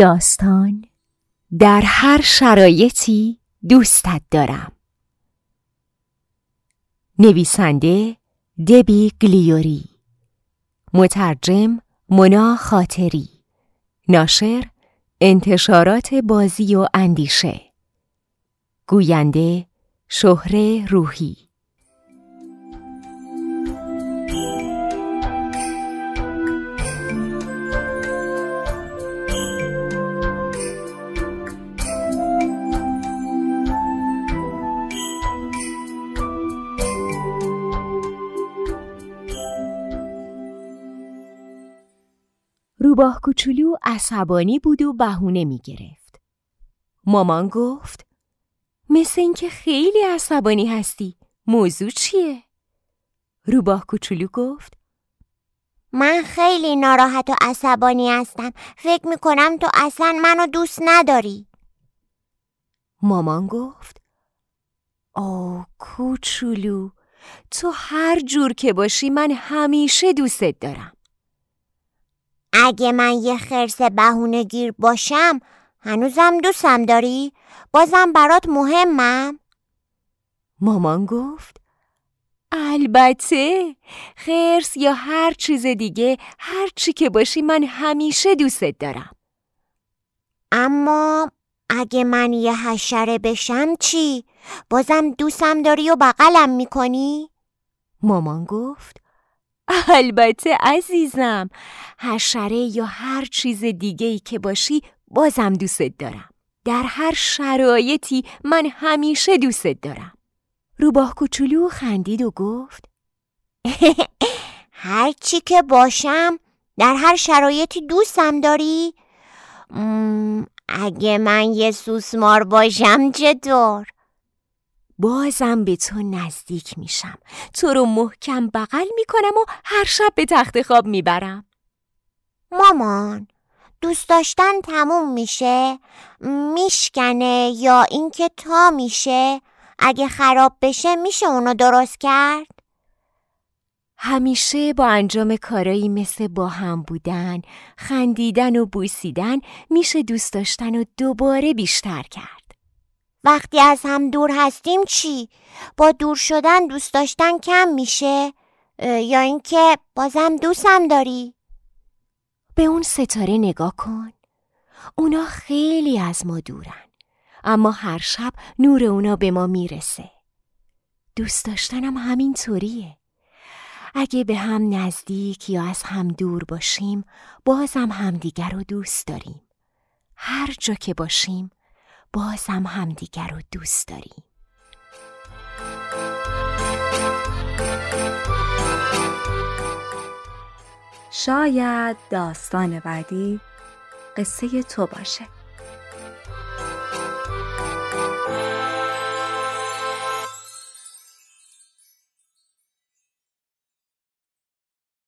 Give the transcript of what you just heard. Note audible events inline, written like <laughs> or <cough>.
داستان در هر شرایطی دوستت دارم. نویسنده دبی گلیوری. مترجم منا خاطری. ناشر انتشارات بازی و اندیشه. گوینده شهره روحی. روباه کوچولو عصبانی بود و بهونه می گرفت. مامان گفت مثل اینکه خیلی عصبانی هستی. موضوع چیه؟ روباه کوچولو گفت من خیلی ناراحت و عصبانی هستم. فکر می کنم تو اصلا منو دوست نداری. مامان گفت آه کوچولو تو هر جور که باشی من همیشه دوستت دارم. اگه من یه خرس بهونه گیر باشم هنوزم دوستم داری؟ بازم برات مهمم؟ مامان گفت البته خرس یا هر چیز دیگه هر چی که باشی من همیشه دوستت دارم اما اگه من یه حشره بشم چی؟ بازم دوستم داری و بغلم می‌کنی؟ مامان گفت <laughs> البته عزیزم حشره یا هر چیز دیگه ای که باشی بازم دوستت دارم در هر شرایطی من همیشه دوستت دارم روباه کوچولو خندید و گفت <laughs> هر چی که باشم در هر شرایطی دوستم داری؟ اگه من یه سوسمار باشم چطور؟ بازم به تو نزدیک میشم. تو رو محکم بغل می‌کنم و هر شب به تخت خواب می‌برم. مامان دوست داشتن تموم میشه؟ میشکنه یا اینکه تا میشه؟ اگه خراب بشه میشه اونو درست کرد؟ همیشه با انجام کارایی مثل با هم بودن خندیدن و بوسیدن میشه دوست داشتن و دوباره بیشتر کرد. وقتی از هم دور هستیم چی؟ با دور شدن دوست داشتن کم میشه؟ یا اینکه بازم دوستم داری؟ به اون ستاره نگاه کن اونا خیلی از ما دورن اما هر شب نور اونا به ما می‌رسه دوست داشتنم همین طوریه اگه به هم نزدیک یا از هم دور باشیم بازم همدیگر رو دوست داریم هر جا که باشیم بازم همدیگر رو دوست داریم شاید داستان بعدی قصه تو باشه.